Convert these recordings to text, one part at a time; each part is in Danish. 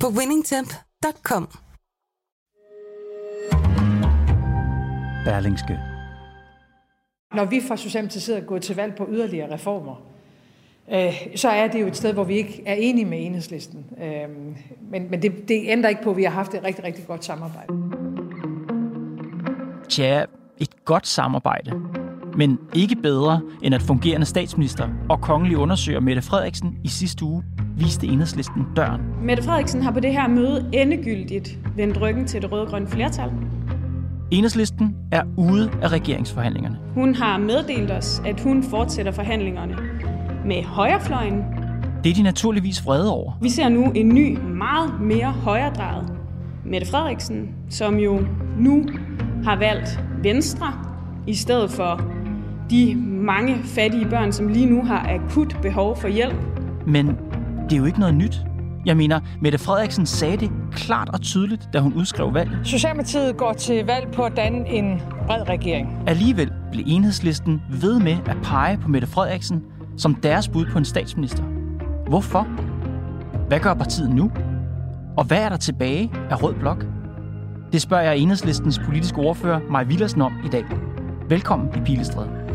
på winningtemp.com. Berlingske. Når vi fra Socialdemokratiet sidder gået til valg på yderligere reformer, øh, så er det jo et sted, hvor vi ikke er enige med enhedslisten. Øh, men men det, det ændrer ikke på, at vi har haft et rigtig, rigtig godt samarbejde. Tja, et godt samarbejde. Men ikke bedre, end at fungerende statsminister og kongelig undersøger Mette Frederiksen i sidste uge viste enhedslisten døren. Mette Frederiksen har på det her møde endegyldigt vendt ryggen til det røde-grønne flertal. Enhedslisten er ude af regeringsforhandlingerne. Hun har meddelt os, at hun fortsætter forhandlingerne med højrefløjen. Det er de naturligvis vrede over. Vi ser nu en ny, meget mere højredrejet Mette Frederiksen, som jo nu har valgt Venstre i stedet for de mange fattige børn, som lige nu har akut behov for hjælp. Men det er jo ikke noget nyt. Jeg mener, Mette Frederiksen sagde det klart og tydeligt, da hun udskrev valget. Socialdemokratiet går til valg på at danne en bred regering. Alligevel blev enhedslisten ved med at pege på Mette Frederiksen som deres bud på en statsminister. Hvorfor? Hvad gør partiet nu? Og hvad er der tilbage af Rød Blok? Det spørger jeg enhedslistens politiske ordfører, Maj Villersen, om i dag. Velkommen i Pilestræde.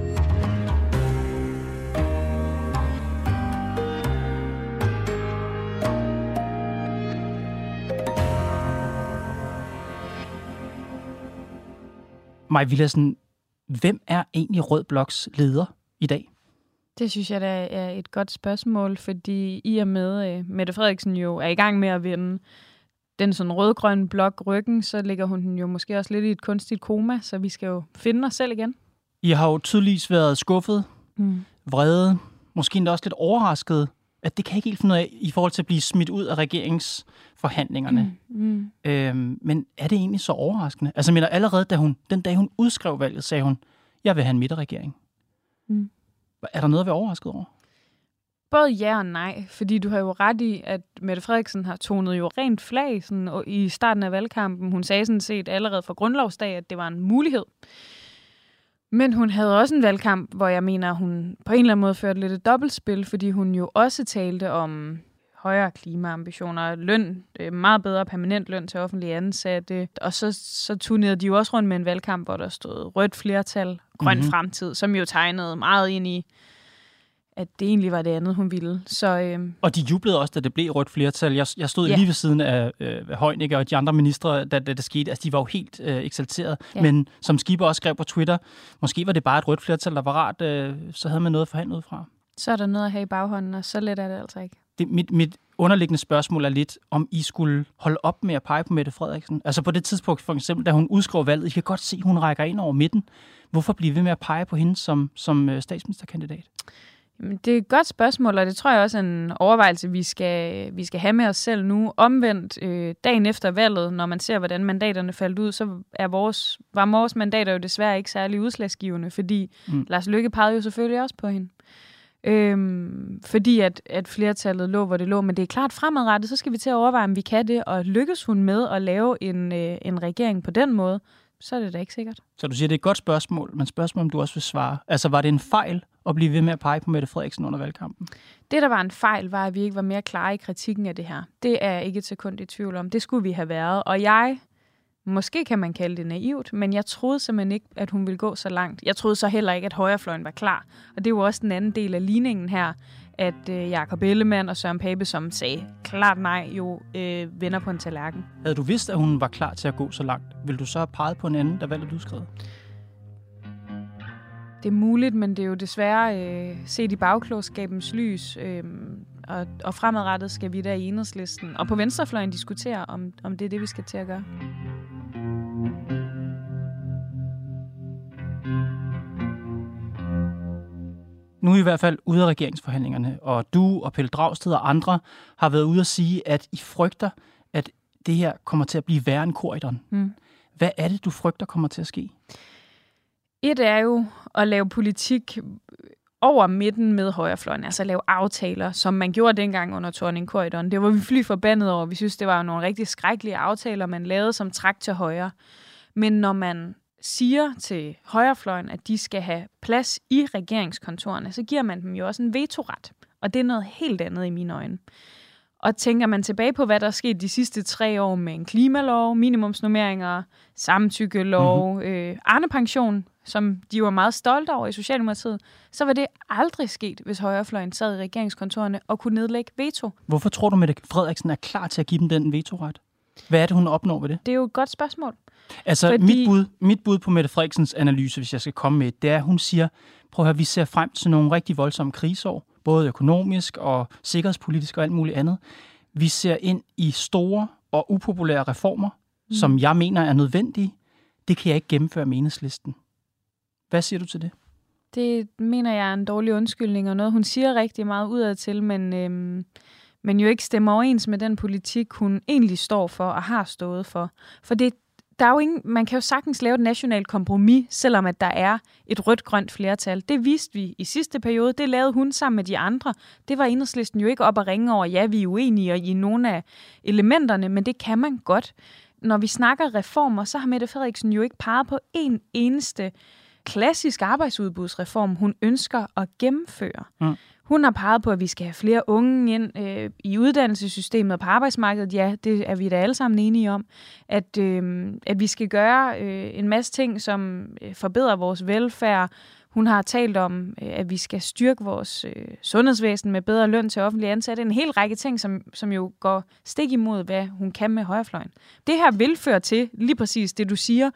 Maj Villersen, hvem er egentlig Rød Bloks leder i dag? Det synes jeg da er et godt spørgsmål, fordi i og med, at Mette Frederiksen jo er i gang med at vende den sådan rødgrønne blok ryggen, så ligger hun jo måske også lidt i et kunstigt koma, så vi skal jo finde os selv igen. I har jo tydeligvis været skuffet, mm. vrede, måske endda også lidt overrasket, at det kan ikke helt finde ud af i forhold til at blive smidt ud af regeringsforhandlingerne. Mm. Mm. Øhm, men er det egentlig så overraskende? Altså, mener, allerede da hun, den dag hun udskrev valget, sagde hun, jeg vil have en midterregering. Mm. Er der noget at være overrasket over? Både ja og nej, fordi du har jo ret i, at Mette Frederiksen har tonet jo rent flag sådan, i starten af valgkampen. Hun sagde sådan set allerede fra grundlovsdag, at det var en mulighed. Men hun havde også en valgkamp, hvor jeg mener, hun på en eller anden måde førte lidt et dobbeltspil, fordi hun jo også talte om højere klimaambitioner, løn, øh, meget bedre permanent løn til offentlige ansatte. Og så, så turnerede de jo også rundt med en valgkamp, hvor der stod rødt flertal, grøn mm-hmm. fremtid, som jo tegnede meget ind i, at det egentlig var det andet, hun ville. Så, øhm, og de jublede også, da det blev rødt flertal. Jeg, jeg stod ja. lige ved siden af øh, Højnikker og de andre ministre, da, da det skete. Altså, de var jo helt øh, eksalteret. Ja. Men som Skipper også skrev på Twitter, måske var det bare et rødt flertal, der var rart. Øh, så havde man noget at forhandle ud fra. Så er der noget at have i baghånden, og så let er det altså ikke. Det, mit, mit underliggende spørgsmål er lidt, om I skulle holde op med at pege på Mette Frederiksen. Altså på det tidspunkt, for eksempel, da hun udskrev valget, I kan godt se, at hun rækker ind over midten. Hvorfor blive ved med at pege på hende som, som øh, statsministerkandidat? Det er et godt spørgsmål, og det tror jeg også er en overvejelse, vi skal, vi skal have med os selv nu. Omvendt, øh, dagen efter valget, når man ser, hvordan mandaterne faldt ud, så er vores, var vores mandater jo desværre ikke særlig udslagsgivende, fordi mm. Lars Lykke pegede jo selvfølgelig også på hende. Øhm, fordi at, at flertallet lå, hvor det lå. Men det er klart fremadrettet, så skal vi til at overveje, om vi kan det. Og lykkes hun med at lave en, øh, en regering på den måde, så er det da ikke sikkert. Så du siger, det er et godt spørgsmål, men spørgsmål, om du også vil svare. Altså, var det en fejl at blive ved med at pege på Mette Frederiksen under valgkampen? Det, der var en fejl, var, at vi ikke var mere klare i kritikken af det her. Det er jeg ikke et sekund i tvivl om. Det skulle vi have været. Og jeg, måske kan man kalde det naivt, men jeg troede simpelthen ikke, at hun ville gå så langt. Jeg troede så heller ikke, at højrefløjen var klar. Og det var også den anden del af ligningen her, at øh, Jakob Ellemann og Søren Pape, som sagde klart nej, jo øh, vender på en tallerken. Havde du vidst, at hun var klar til at gå så langt, ville du så have peget på en anden, der valgte du skrevet? Det er muligt, men det er jo desværre øh, set i bagklogskabens lys. Øh, og, og fremadrettet skal vi der i enhedslisten og på venstrefløjen diskutere, om, om det er det, vi skal til at gøre. Nu er i hvert fald ude af regeringsforhandlingerne, og du og Pelle Dragsted og andre har været ude at sige, at I frygter, at det her kommer til at blive værre end korridoren. Mm. Hvad er det, du frygter kommer til at ske? Et er jo at lave politik over midten med højrefløjen, altså lave aftaler, som man gjorde dengang under Torning Korridoren. Det var vi fly forbandet over. Vi synes, det var nogle rigtig skrækkelige aftaler, man lavede, som træk til højre. Men når man siger til højrefløjen, at de skal have plads i regeringskontorerne, så giver man dem jo også en vetoret. Og det er noget helt andet i mine øjne. Og tænker man tilbage på, hvad der er sket de sidste tre år med en klimalov, minimumsnummeringer, samtykkelov, mm-hmm. øh, Arne-pension, som de var meget stolte over i Socialdemokratiet, så var det aldrig sket, hvis højrefløjen sad i regeringskontorerne og kunne nedlægge veto. Hvorfor tror du, at Frederiksen er klar til at give dem den vetoret? Hvad er det, hun opnår ved det? Det er jo et godt spørgsmål. Altså, fordi... mit, bud, mit bud på Mette Frederiksens analyse, hvis jeg skal komme med det er, at hun siger, prøv at høre, vi ser frem til nogle rigtig voldsomme krigsår, både økonomisk og sikkerhedspolitisk og alt muligt andet. Vi ser ind i store og upopulære reformer, mm. som jeg mener er nødvendige. Det kan jeg ikke gennemføre med enhedslisten. Hvad siger du til det? Det mener jeg er en dårlig undskyldning, og noget, hun siger rigtig meget udad til, men, øhm, men jo ikke stemmer overens med den politik, hun egentlig står for og har stået for. For det, der er jo ingen, man kan jo sagtens lave et nationalt kompromis, selvom at der er et rødt-grønt flertal. Det viste vi i sidste periode. Det lavede hun sammen med de andre. Det var enhedslisten jo ikke op at ringe over, ja, vi er uenige i nogle af elementerne, men det kan man godt. Når vi snakker reformer, så har Mette Frederiksen jo ikke peget på en eneste klassisk arbejdsudbudsreform, hun ønsker at gennemføre. Mm. Hun har peget på, at vi skal have flere unge ind øh, i uddannelsessystemet og på arbejdsmarkedet. Ja, det er vi da alle sammen enige om. At, øh, at vi skal gøre øh, en masse ting, som øh, forbedrer vores velfærd. Hun har talt om, øh, at vi skal styrke vores øh, sundhedsvæsen med bedre løn til offentlige ansatte. En hel række ting, som, som jo går stik imod, hvad hun kan med højrefløjen. Det her vil føre til lige præcis det, du siger.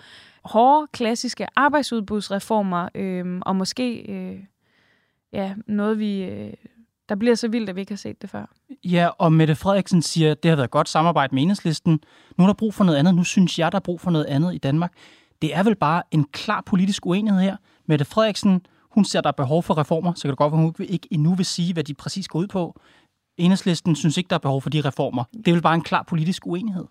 Hårde, klassiske arbejdsudbudsreformer, øh, og måske... Øh, ja, noget, vi, øh, der bliver så vildt, at vi ikke har set det før. Ja, og Mette Frederiksen siger, at det har været godt samarbejde med enhedslisten. Nu er der brug for noget andet. Nu synes jeg, der er brug for noget andet i Danmark. Det er vel bare en klar politisk uenighed her. Mette Frederiksen, hun ser, der er behov for reformer, så kan det godt være, hun ikke endnu vil sige, hvad de præcis går ud på. Enhedslisten synes ikke, der er behov for de reformer. Det er vel bare en klar politisk uenighed.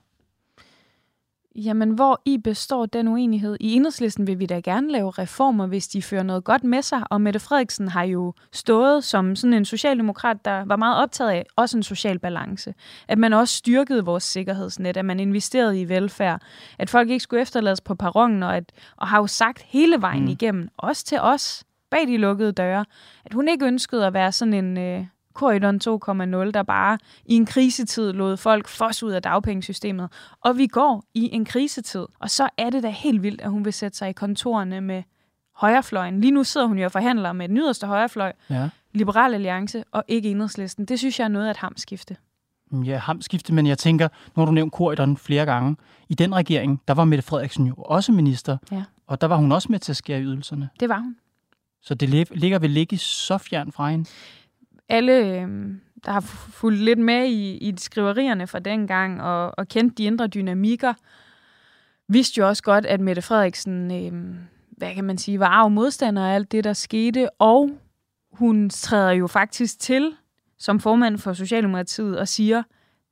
Jamen, hvor i består den uenighed? I enhedslisten vil vi da gerne lave reformer, hvis de fører noget godt med sig, og Mette Frederiksen har jo stået som sådan en socialdemokrat, der var meget optaget af også en social balance. At man også styrkede vores sikkerhedsnet, at man investerede i velfærd, at folk ikke skulle efterlades på perronen, og, at, og har jo sagt hele vejen mm. igennem, også til os, bag de lukkede døre, at hun ikke ønskede at være sådan en... Øh, Korridon 2.0, der bare i en krisetid lod folk fos ud af dagpengesystemet. Og vi går i en krisetid. Og så er det da helt vildt, at hun vil sætte sig i kontorerne med højrefløjen. Lige nu sidder hun jo og forhandler med den yderste højrefløj, ja. Liberal Alliance og ikke enhedslisten. Det synes jeg er noget af et hamskifte. Ja, hamskifte, men jeg tænker, nu har du nævnt Korridon flere gange. I den regering, der var Mette Frederiksen jo også minister, ja. og der var hun også med til at skære ydelserne. Det var hun. Så det ligger vel ikke så fjern fra hende? Alle, øh, der har fulgt lidt med i, i skriverierne fra dengang og, og kendt de indre dynamikker, vidste jo også godt, at Mette Frederiksen, øh, hvad kan man sige, var arv modstander af alt det, der skete, og hun træder jo faktisk til som formand for Socialdemokratiet og siger,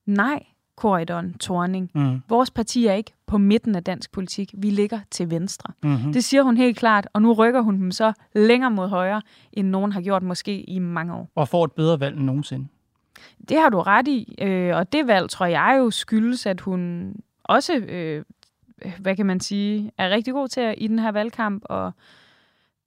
nej, korridoren Torning. Mm. Vores parti er ikke på midten af dansk politik. Vi ligger til venstre. Mm-hmm. Det siger hun helt klart, og nu rykker hun dem så længere mod højre, end nogen har gjort måske i mange år. Og får et bedre valg end nogensinde. Det har du ret i, øh, og det valg tror jeg jo skyldes, at hun også, øh, hvad kan man sige, er rigtig god til at, i den her valgkamp og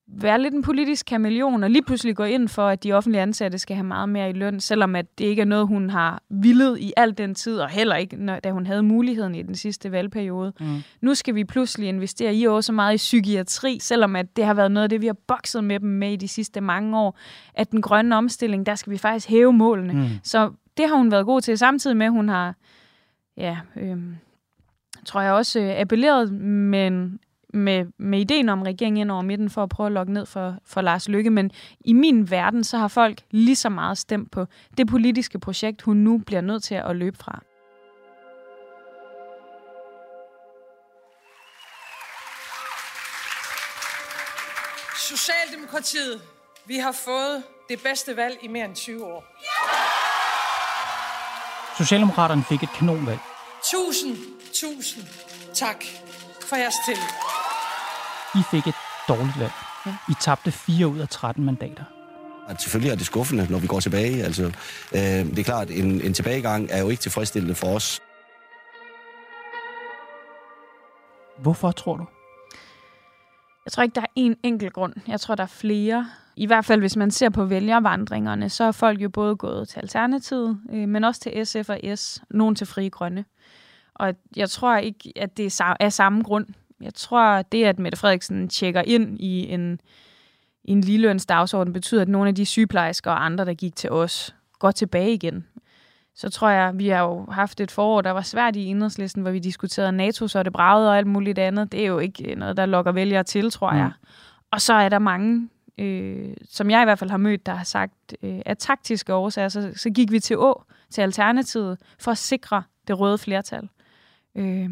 være lidt en politisk kameleon og lige pludselig gå ind for, at de offentlige ansatte skal have meget mere i løn, selvom at det ikke er noget, hun har villet i al den tid, og heller ikke, når, da hun havde muligheden i den sidste valgperiode. Mm. Nu skal vi pludselig investere i også så meget i psykiatri, selvom at det har været noget af det, vi har bokset med dem med i de sidste mange år, at den grønne omstilling, der skal vi faktisk hæve målene. Mm. Så det har hun været god til, samtidig med, at hun har, ja, øh, tror jeg også, øh, appelleret men med, med ideen om regeringen ind over midten for at prøve at lokke ned for, for Lars Lykke. Men i min verden, så har folk lige så meget stemt på det politiske projekt, hun nu bliver nødt til at løbe fra. Socialdemokratiet, vi har fået det bedste valg i mere end 20 år. Socialdemokraterne fik et kanonvalg. Tusind, tusind tak for jeres tillid. I fik et dårligt valg. I tabte 4 ud af 13 mandater. At selvfølgelig er det skuffende, når vi går tilbage. Altså, øh, det er klart, en, en tilbagegang er jo ikke tilfredsstillende for os. Hvorfor tror du? Jeg tror ikke, der er en enkelt grund. Jeg tror, der er flere. I hvert fald, hvis man ser på vælgervandringerne, så er folk jo både gået til Alternativet, øh, men også til SF og S, nogen til Frie Grønne. Og jeg tror ikke, at det er af samme grund. Jeg tror, det, at Mette Frederiksen tjekker ind i en, i en ligeløns dagsorden, betyder, at nogle af de sygeplejersker og andre, der gik til os, går tilbage igen. Så tror jeg, vi har jo haft et forår, der var svært i enhedslisten, hvor vi diskuterede NATO, så det bragede og alt muligt andet. Det er jo ikke noget, der lokker vælgere til, tror jeg. Mm. Og så er der mange, øh, som jeg i hvert fald har mødt, der har sagt, øh, at taktiske årsager, så, så gik vi til Å, til Alternativet, for at sikre det røde flertal. Øh,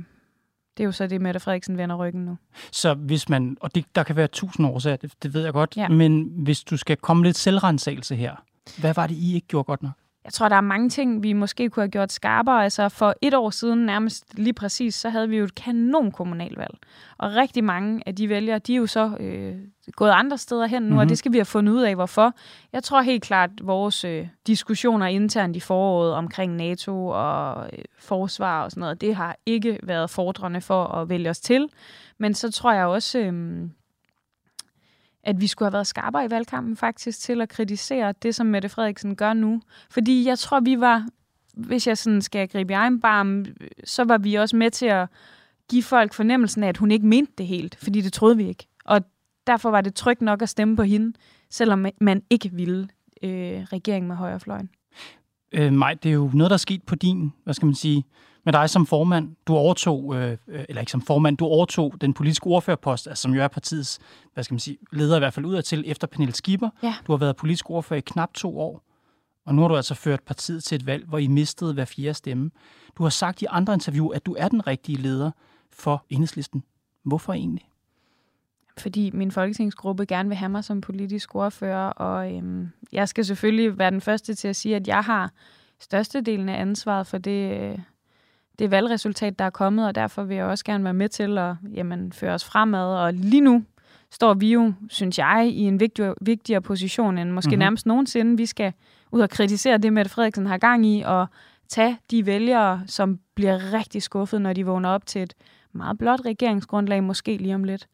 det er jo så det, Mette Frederiksen vender ryggen nu. Så hvis man, og det, der kan være tusind årsager, det, det ved jeg godt, ja. men hvis du skal komme lidt selvrensagelse her, hvad var det, I ikke gjorde godt nok? Jeg tror, der er mange ting, vi måske kunne have gjort skarpere. Altså for et år siden, nærmest lige præcis, så havde vi jo et kanon kommunalvalg. Og rigtig mange af de vælgere, de er jo så øh, gået andre steder hen nu, mm-hmm. og mhm. det skal vi have fundet ud af, hvorfor. Jeg tror helt klart, at vores øh, diskussioner internt i foråret omkring NATO og øh, forsvar og sådan noget, det har ikke været fordrende for at vælge os til. Men så tror jeg også... Øh, at vi skulle have været skarpere i valgkampen faktisk til at kritisere det, som Mette Frederiksen gør nu. Fordi jeg tror, vi var, hvis jeg sådan skal gribe i egen barm, så var vi også med til at give folk fornemmelsen af, at hun ikke mente det helt, fordi det troede vi ikke. Og derfor var det trygt nok at stemme på hende, selvom man ikke ville øh, regeringen med højrefløjen. Øh, Maj, det er jo noget, der er sket på din, hvad skal man sige, med dig som formand. Du overtog, øh, øh, eller ikke som formand, du overtog den politiske ordførerpost, altså, som jo er partiets, hvad skal man sige, leder i hvert fald udadtil efter Pernille Skipper. Ja. Du har været politisk ordfører i knap to år, og nu har du altså ført partiet til et valg, hvor I mistede hver fjerde stemme. Du har sagt i andre interview, at du er den rigtige leder for enhedslisten. Hvorfor egentlig? fordi min folketingsgruppe gerne vil have mig som politisk ordfører, og øhm, jeg skal selvfølgelig være den første til at sige, at jeg har størstedelen af ansvaret for det, øh, det valgresultat, der er kommet, og derfor vil jeg også gerne være med til at jamen, føre os fremad. Og lige nu står vi jo, synes jeg, i en vigtigere, vigtigere position end måske mm-hmm. nærmest nogensinde. Vi skal ud og kritisere det, Mette Frederiksen har gang i, og tage de vælgere, som bliver rigtig skuffet, når de vågner op til et meget blot regeringsgrundlag, måske lige om lidt.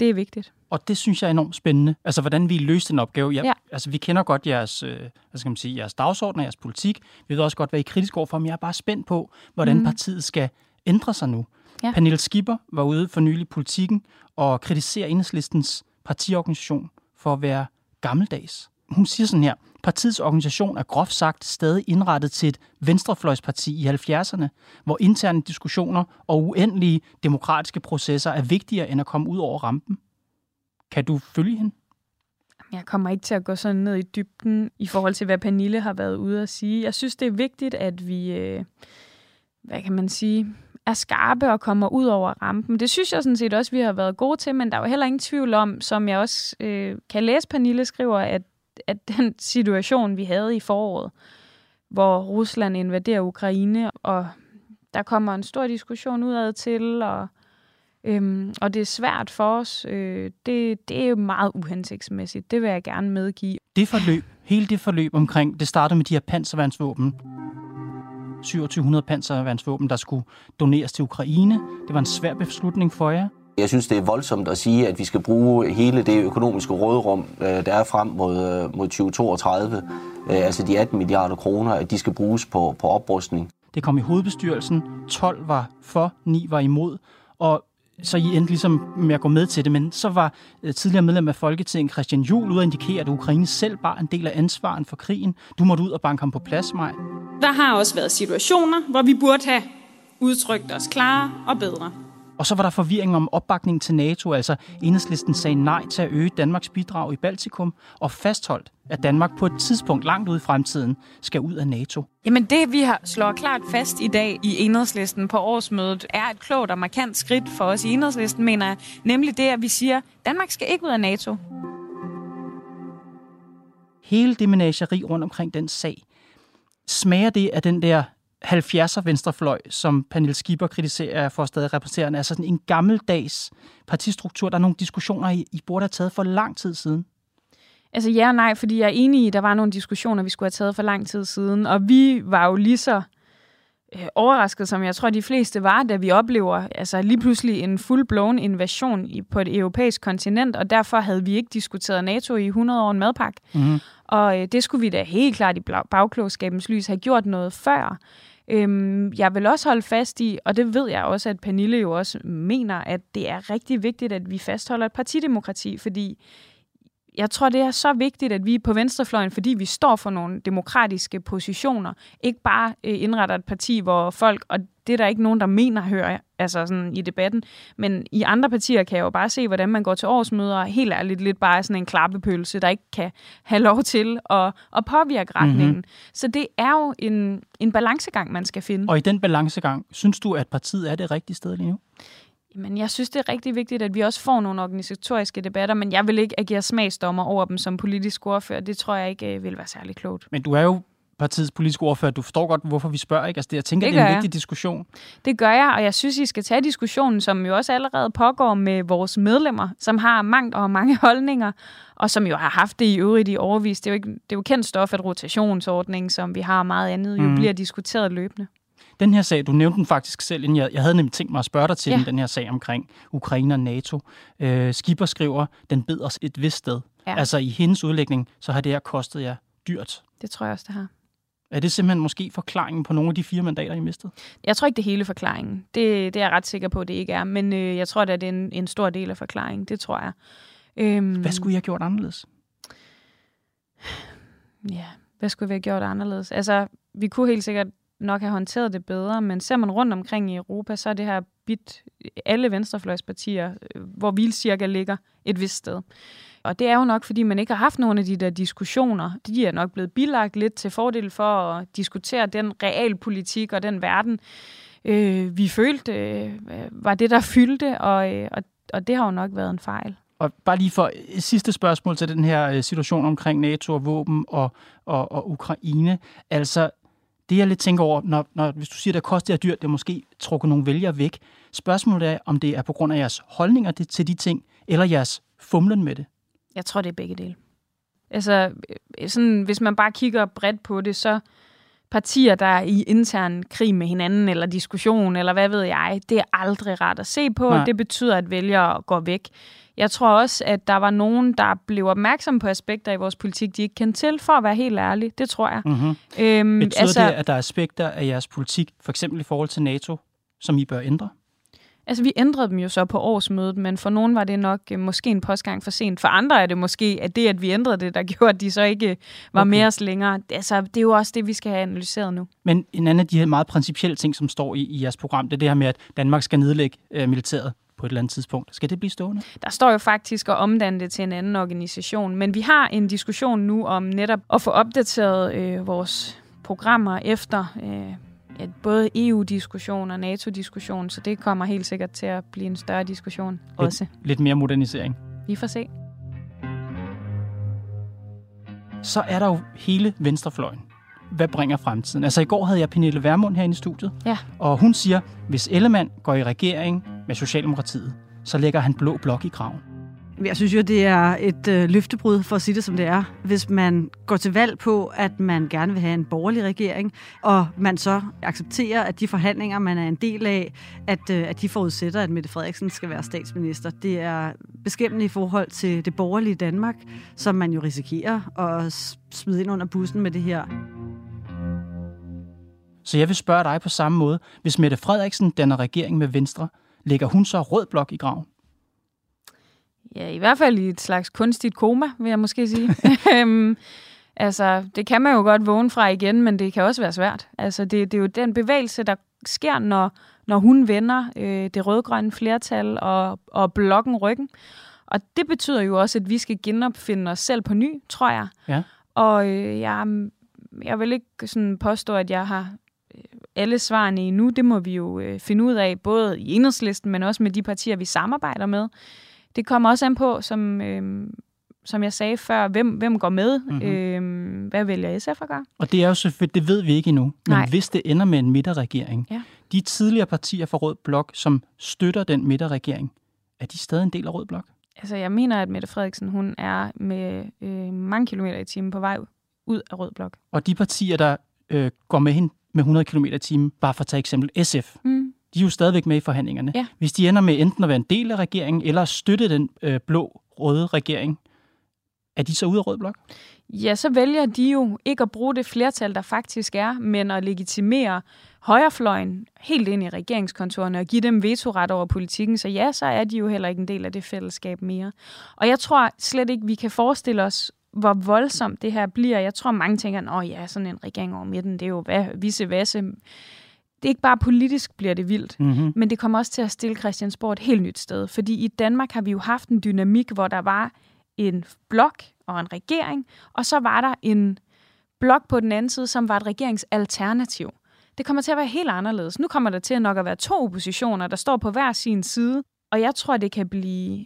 Det er vigtigt. Og det synes jeg er enormt spændende. Altså, hvordan vi løser den opgave. Jeg, ja. Altså, vi kender godt jeres, øh, hvad skal man sige, jeres dagsorden og jeres politik. Vi ved også godt, hvad I er kritisk overfor, men jeg er bare spændt på, hvordan mm. partiet skal ændre sig nu. Ja. Pernille Skipper var ude for nylig politikken og kritiserer enhedslistens partiorganisation for at være gammeldags. Hun siger sådan her, Partiets organisation er groft sagt stadig indrettet til et venstrefløjsparti i 70'erne, hvor interne diskussioner og uendelige demokratiske processer er vigtigere end at komme ud over rampen. Kan du følge hende? Jeg kommer ikke til at gå sådan ned i dybden i forhold til, hvad Pernille har været ude at sige. Jeg synes, det er vigtigt, at vi, øh, hvad kan man sige, er skarpe og kommer ud over rampen. Det synes jeg sådan set også, vi har været gode til, men der er jo heller ingen tvivl om, som jeg også øh, kan læse, Pernille skriver, at at den situation, vi havde i foråret, hvor Rusland invaderer Ukraine, og der kommer en stor diskussion udad til, og, øhm, og det er svært for os. Øh, det, det er jo meget uhensigtsmæssigt. Det vil jeg gerne medgive. Det forløb, hele det forløb omkring, det startede med de her panserværnsvåben. 2700 panserværnsvåben, der skulle doneres til Ukraine. Det var en svær beslutning for jer. Jeg synes, det er voldsomt at sige, at vi skal bruge hele det økonomiske rådrum, øh, der er frem mod, øh, mod 2032, øh, altså de 18 milliarder kroner, at de skal bruges på, på oprustning. Det kom i hovedbestyrelsen, 12 var for, 9 var imod, og så I endte ligesom med at gå med til det, men så var tidligere medlem af Folketinget Christian Juhl ude at indikere, at Ukraine selv bare en del af ansvaren for krigen. Du måtte ud og banke ham på plads, Maj. Der har også været situationer, hvor vi burde have udtrykt os klarere og bedre. Og så var der forvirring om opbakning til NATO, altså enhedslisten sagde nej til at øge Danmarks bidrag i Baltikum, og fastholdt, at Danmark på et tidspunkt langt ude i fremtiden skal ud af NATO. Jamen det, vi har slået klart fast i dag i enhedslisten på årsmødet, er et klogt og markant skridt for os i enhedslisten, mener jeg. Nemlig det, at vi siger, at Danmark skal ikke ud af NATO. hele det menageri rundt omkring den sag, smager det af den der 70'er venstrefløj, som Pernille Skipper kritiserer for at stadig repræsentere, altså sådan en gammeldags partistruktur. Der er nogle diskussioner, I, I burde have taget for lang tid siden. Altså ja og nej, fordi jeg er enig i, at der var nogle diskussioner, vi skulle have taget for lang tid siden. Og vi var jo lige så øh, overrasket, som jeg tror, de fleste var, da vi oplever altså lige pludselig en full-blown invasion i, på et europæisk kontinent, og derfor havde vi ikke diskuteret NATO i 100 år en madpakke. Mm. Og øh, det skulle vi da helt klart i bagklogskabens lys have gjort noget før. Øhm, jeg vil også holde fast i, og det ved jeg også, at Pernille jo også mener, at det er rigtig vigtigt, at vi fastholder et partidemokrati, fordi jeg tror, det er så vigtigt, at vi på venstrefløjen, fordi vi står for nogle demokratiske positioner, ikke bare øh, indretter et parti, hvor folk, og det er der ikke nogen, der mener, hører altså sådan i debatten, men i andre partier kan jeg jo bare se, hvordan man går til årsmøder, og helt ærligt lidt bare sådan en klappepølse, der ikke kan have lov til at, at påvirke retningen. Mm-hmm. Så det er jo en, en balancegang, man skal finde. Og i den balancegang, synes du, at partiet er det rigtige sted lige nu? Men jeg synes, det er rigtig vigtigt, at vi også får nogle organisatoriske debatter, men jeg vil ikke agere smagsdommer over dem som politisk ordfører. Det tror jeg ikke øh, vil være særlig klogt. Men du er jo partiets politiske ordfører. Du forstår godt, hvorfor vi spørger, ikke? Altså, det, jeg tænker, det, det er en jeg. vigtig diskussion. Det gør jeg, og jeg synes, I skal tage diskussionen, som jo også allerede pågår med vores medlemmer, som har mangt og mange holdninger, og som jo har haft det i øvrigt i overvis. Det er jo, ikke, det er jo kendt stof, at rotationsordningen, som vi har meget andet, jo mm. bliver diskuteret løbende. Den her sag, du nævnte den faktisk selv, inden jeg, jeg havde nemlig tænkt mig at spørge dig til ja. den, den her sag omkring Ukraine og NATO. Øh, Skipper skriver, den bed os et vist sted. Ja. Altså i hendes udlægning, så har det her kostet jer dyrt. Det tror jeg også, det har. Er det simpelthen måske forklaringen på nogle af de fire mandater, I mistede? Jeg tror ikke, det hele forklaringen. Det, det er jeg ret sikker på, at det ikke er. Men øh, jeg tror, at det er en, en stor del af forklaringen. Det tror jeg. Øhm, hvad skulle I have gjort anderledes? Ja, hvad skulle vi have gjort anderledes? Altså, vi kunne helt sikkert nok have håndteret det bedre, men ser man rundt omkring i Europa, så er det her bit alle venstrefløjspartier, øh, hvor vilcirka ligger et vist sted. Og det er jo nok, fordi man ikke har haft nogen af de der diskussioner. De er nok blevet bilagt lidt til fordel for at diskutere den realpolitik og den verden, øh, vi følte øh, var det, der fyldte, og, øh, og, og det har jo nok været en fejl. Og bare lige for øh, sidste spørgsmål til den her øh, situation omkring NATO og våben og, og, og Ukraine. Altså, det jeg lidt tænker over, når, når, hvis du siger, at det koster jer dyrt, det er måske trukket nogle vælgere væk. Spørgsmålet er, om det er på grund af jeres holdninger til de ting, eller jeres fumlen med det. Jeg tror, det er begge dele. Altså, øh, sådan, hvis man bare kigger bredt på det, så partier, der er i intern krig med hinanden, eller diskussion, eller hvad ved jeg, det er aldrig rart at se på. Nej. Det betyder, at vælgere går væk. Jeg tror også, at der var nogen, der blev opmærksom på aspekter i vores politik, de ikke kendte til, for at være helt ærlig. Det tror jeg. Mm-hmm. Øhm, Betyder altså, det, at der er aspekter af jeres politik, for eksempel i forhold til NATO, som I bør ændre? Altså, vi ændrede dem jo så på årsmødet, men for nogen var det nok øh, måske en postgang for sent. For andre er det måske, at det, at vi ændrede det, der gjorde, at de så ikke var okay. mere os længere. Altså, det er jo også det, vi skal have analyseret nu. Men en anden af de her meget principielle ting, som står i, i jeres program, det er det her med, at Danmark skal nedlægge øh, militæret på et eller andet tidspunkt. Skal det blive stående? Der står jo faktisk at omdanne det til en anden organisation, men vi har en diskussion nu om netop at få opdateret øh, vores programmer efter øh, ja, både EU-diskussion og NATO-diskussion, så det kommer helt sikkert til at blive en større diskussion lidt, også. Lidt mere modernisering. Vi får se. Så er der jo hele venstrefløjen. Hvad bringer fremtiden? Altså i går havde jeg Pernille Vermund herinde i studiet, ja. og hun siger, hvis Ellemann går i regering med Socialdemokratiet, så lægger han blå blok i graven. Jeg synes jo, det er et øh, løftebrud, for at sige det som det er. Hvis man går til valg på, at man gerne vil have en borgerlig regering, og man så accepterer, at de forhandlinger, man er en del af, at, øh, at de forudsætter, at Mette Frederiksen skal være statsminister. Det er beskæmmende i forhold til det borgerlige Danmark, som man jo risikerer at smide ind under bussen med det her. Så jeg vil spørge dig på samme måde. Hvis Mette Frederiksen danner regering med Venstre, lægger hun så rød blok i graven? Ja, i hvert fald i et slags kunstigt koma, vil jeg måske sige. Øhm, altså, det kan man jo godt vågne fra igen, men det kan også være svært. Altså, det, det er jo den bevægelse, der sker, når, når hun vender øh, det rødgrønne flertal og, og blokken ryggen. Og det betyder jo også, at vi skal genopfinde os selv på ny, tror jeg. Ja. Og øh, jeg, jeg vil ikke sådan påstå, at jeg har øh, alle svarene endnu. Det må vi jo øh, finde ud af, både i enhedslisten, men også med de partier, vi samarbejder med. Det kommer også an på, som, øh, som jeg sagde før, hvem, hvem går med? Mm-hmm. Øh, hvad vælger SF at gøre? Og det er jo selvfølgelig, det ved vi ikke endnu. Men Nej. hvis det ender med en midterregering, Ja. de tidligere partier fra Rød Blok, som støtter den midterregering, er de stadig en del af Rød Blok? Altså, jeg mener, at Mette Frederiksen, hun er med øh, mange kilometer i timen på vej ud af Rød Blok. Og de partier, der øh, går med hende med 100 km i timen, bare for at tage eksempel SF, Mm. De er jo stadigvæk med i forhandlingerne. Ja. Hvis de ender med enten at være en del af regeringen, eller at støtte den øh, blå-røde regering, er de så ude af Rød Blok? Ja, så vælger de jo ikke at bruge det flertal, der faktisk er, men at legitimere højrefløjen helt ind i regeringskontorene og give dem vetoret over politikken. Så ja, så er de jo heller ikke en del af det fællesskab mere. Og jeg tror slet ikke, vi kan forestille os, hvor voldsomt det her bliver. Jeg tror, mange tænker, at ja, sådan en regering over midten, det er jo visse vasse. Det er ikke bare politisk bliver det vildt, Mm-hmm. men det kommer også til at stille Christiansborg et helt nyt sted. Fordi i Danmark har vi jo haft en dynamik, hvor der var en blok og en regering, og så var der en blok på den anden side, som var et regeringsalternativ. Det kommer til at være helt anderledes. Nu kommer der til nok at være to oppositioner, der står på hver sin side, og jeg tror, det kan blive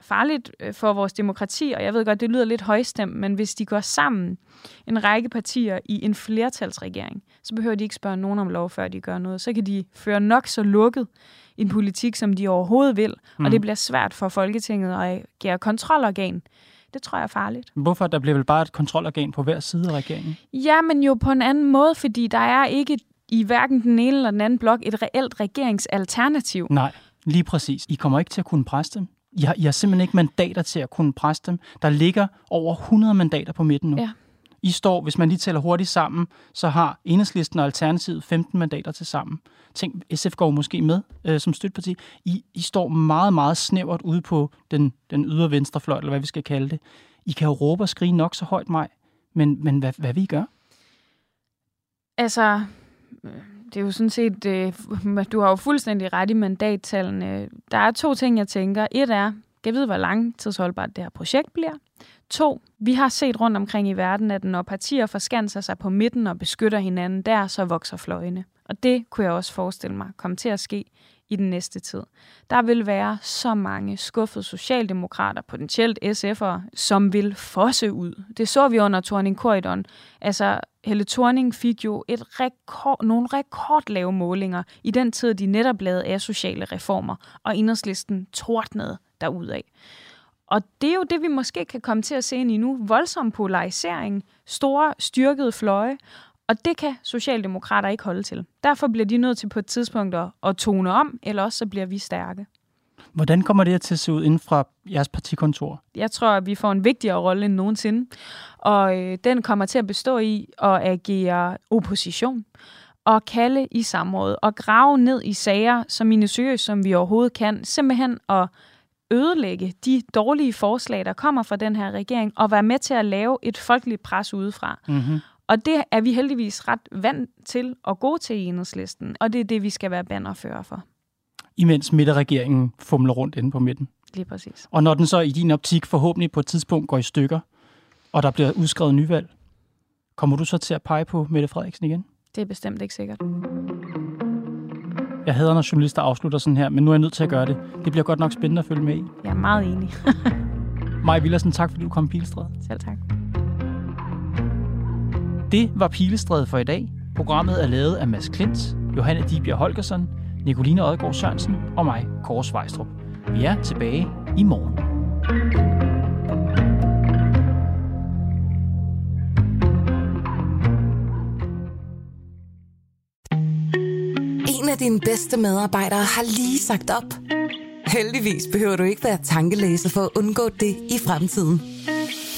farligt øh, for vores demokrati, og jeg ved godt, det lyder lidt højstemt, men hvis de går sammen, en række partier i en flertalsregering, så behøver de ikke spørge nogen om lov, før de gør noget. Så kan de føre nok så lukket en politik, som de overhovedet vil, mm. og det bliver svært for Folketinget at agere kontrolorgan. Det tror jeg er farligt. Hvorfor? Der bliver vel bare et kontrolorgan på hver side af regeringen? Ja, men jo på en anden måde, fordi der er ikke i hverken den ene eller den anden blok et reelt regeringsalternativ. Nej, lige præcis. I kommer ikke til at kunne presse dem. I har, I har simpelthen ikke mandater til at kunne presse dem. Der ligger over 100 mandater på midten nu. Ja. I står, hvis man lige tæller hurtigt sammen, så har Enhedslisten og Alternativet 15 mandater til sammen. Tænk, SF går måske med øh, som støtteparti. I, I står meget, meget snævert ude på den, den ydre venstrefløj, eller hvad vi skal kalde det. I kan jo råbe og skrige nok så højt, mig. Men, men hvad, hvad vil I gøre? Altså, det er jo sådan set, øh, du har jo fuldstændig ret i mandattallene. Der er to ting, jeg tænker. Et er, jeg ved, hvor langtidsholdbart det her projekt bliver? To, vi har set rundt omkring i verden, at når partier forskanser sig på midten og beskytter hinanden der, så vokser fløjene. Og det kunne jeg også forestille mig komme til at ske i den næste tid. Der vil være så mange skuffede socialdemokrater, potentielt SF'ere, som vil fosse ud. Det så vi under Torning Korridoren. Altså, Helle Thorning fik jo et rekord, nogle rekordlave målinger i den tid, de netop lavede sociale reformer, og enhedslisten tordnede derudad. Og det er jo det, vi måske kan komme til at se ind i nu. Voldsom polarisering, store styrkede fløje, og det kan Socialdemokrater ikke holde til. Derfor bliver de nødt til på et tidspunkt at, tone om, eller også så bliver vi stærke. Hvordan kommer det til at se ud inden fra jeres partikontor? Jeg tror, at vi får en vigtigere rolle end nogensinde, og øh, den kommer til at bestå i at agere opposition og kalde i samråd og grave ned i sager så minutiøst, som vi overhovedet kan, simpelthen at ødelægge de dårlige forslag, der kommer fra den her regering, og være med til at lave et folkeligt pres udefra. Mm-hmm. Og det er vi heldigvis ret vant til og gode til i enhedslisten, og det er det, vi skal være bannerfører for. Imens midterregeringen fumler rundt inde på midten. Lige præcis. Og når den så i din optik forhåbentlig på et tidspunkt går i stykker, og der bliver udskrevet nyvalg, kommer du så til at pege på Mette Frederiksen igen? Det er bestemt ikke sikkert. Jeg hader, når journalister afslutter sådan her, men nu er jeg nødt til at gøre det. Det bliver godt nok spændende at følge med i. Jeg er meget enig. Maj Villersen, tak fordi du kom i Pilestræde. Selv tak. Det var Pilestræde for i dag. Programmet er lavet af Mads Klint, Johanne Dibjerg Holgersen, Nicoline Odgaard Sørensen og mig, Kåre Svejstrup. Vi er tilbage i morgen. En af dine bedste medarbejdere har lige sagt op. Heldigvis behøver du ikke være tankelæser for at undgå det i fremtiden.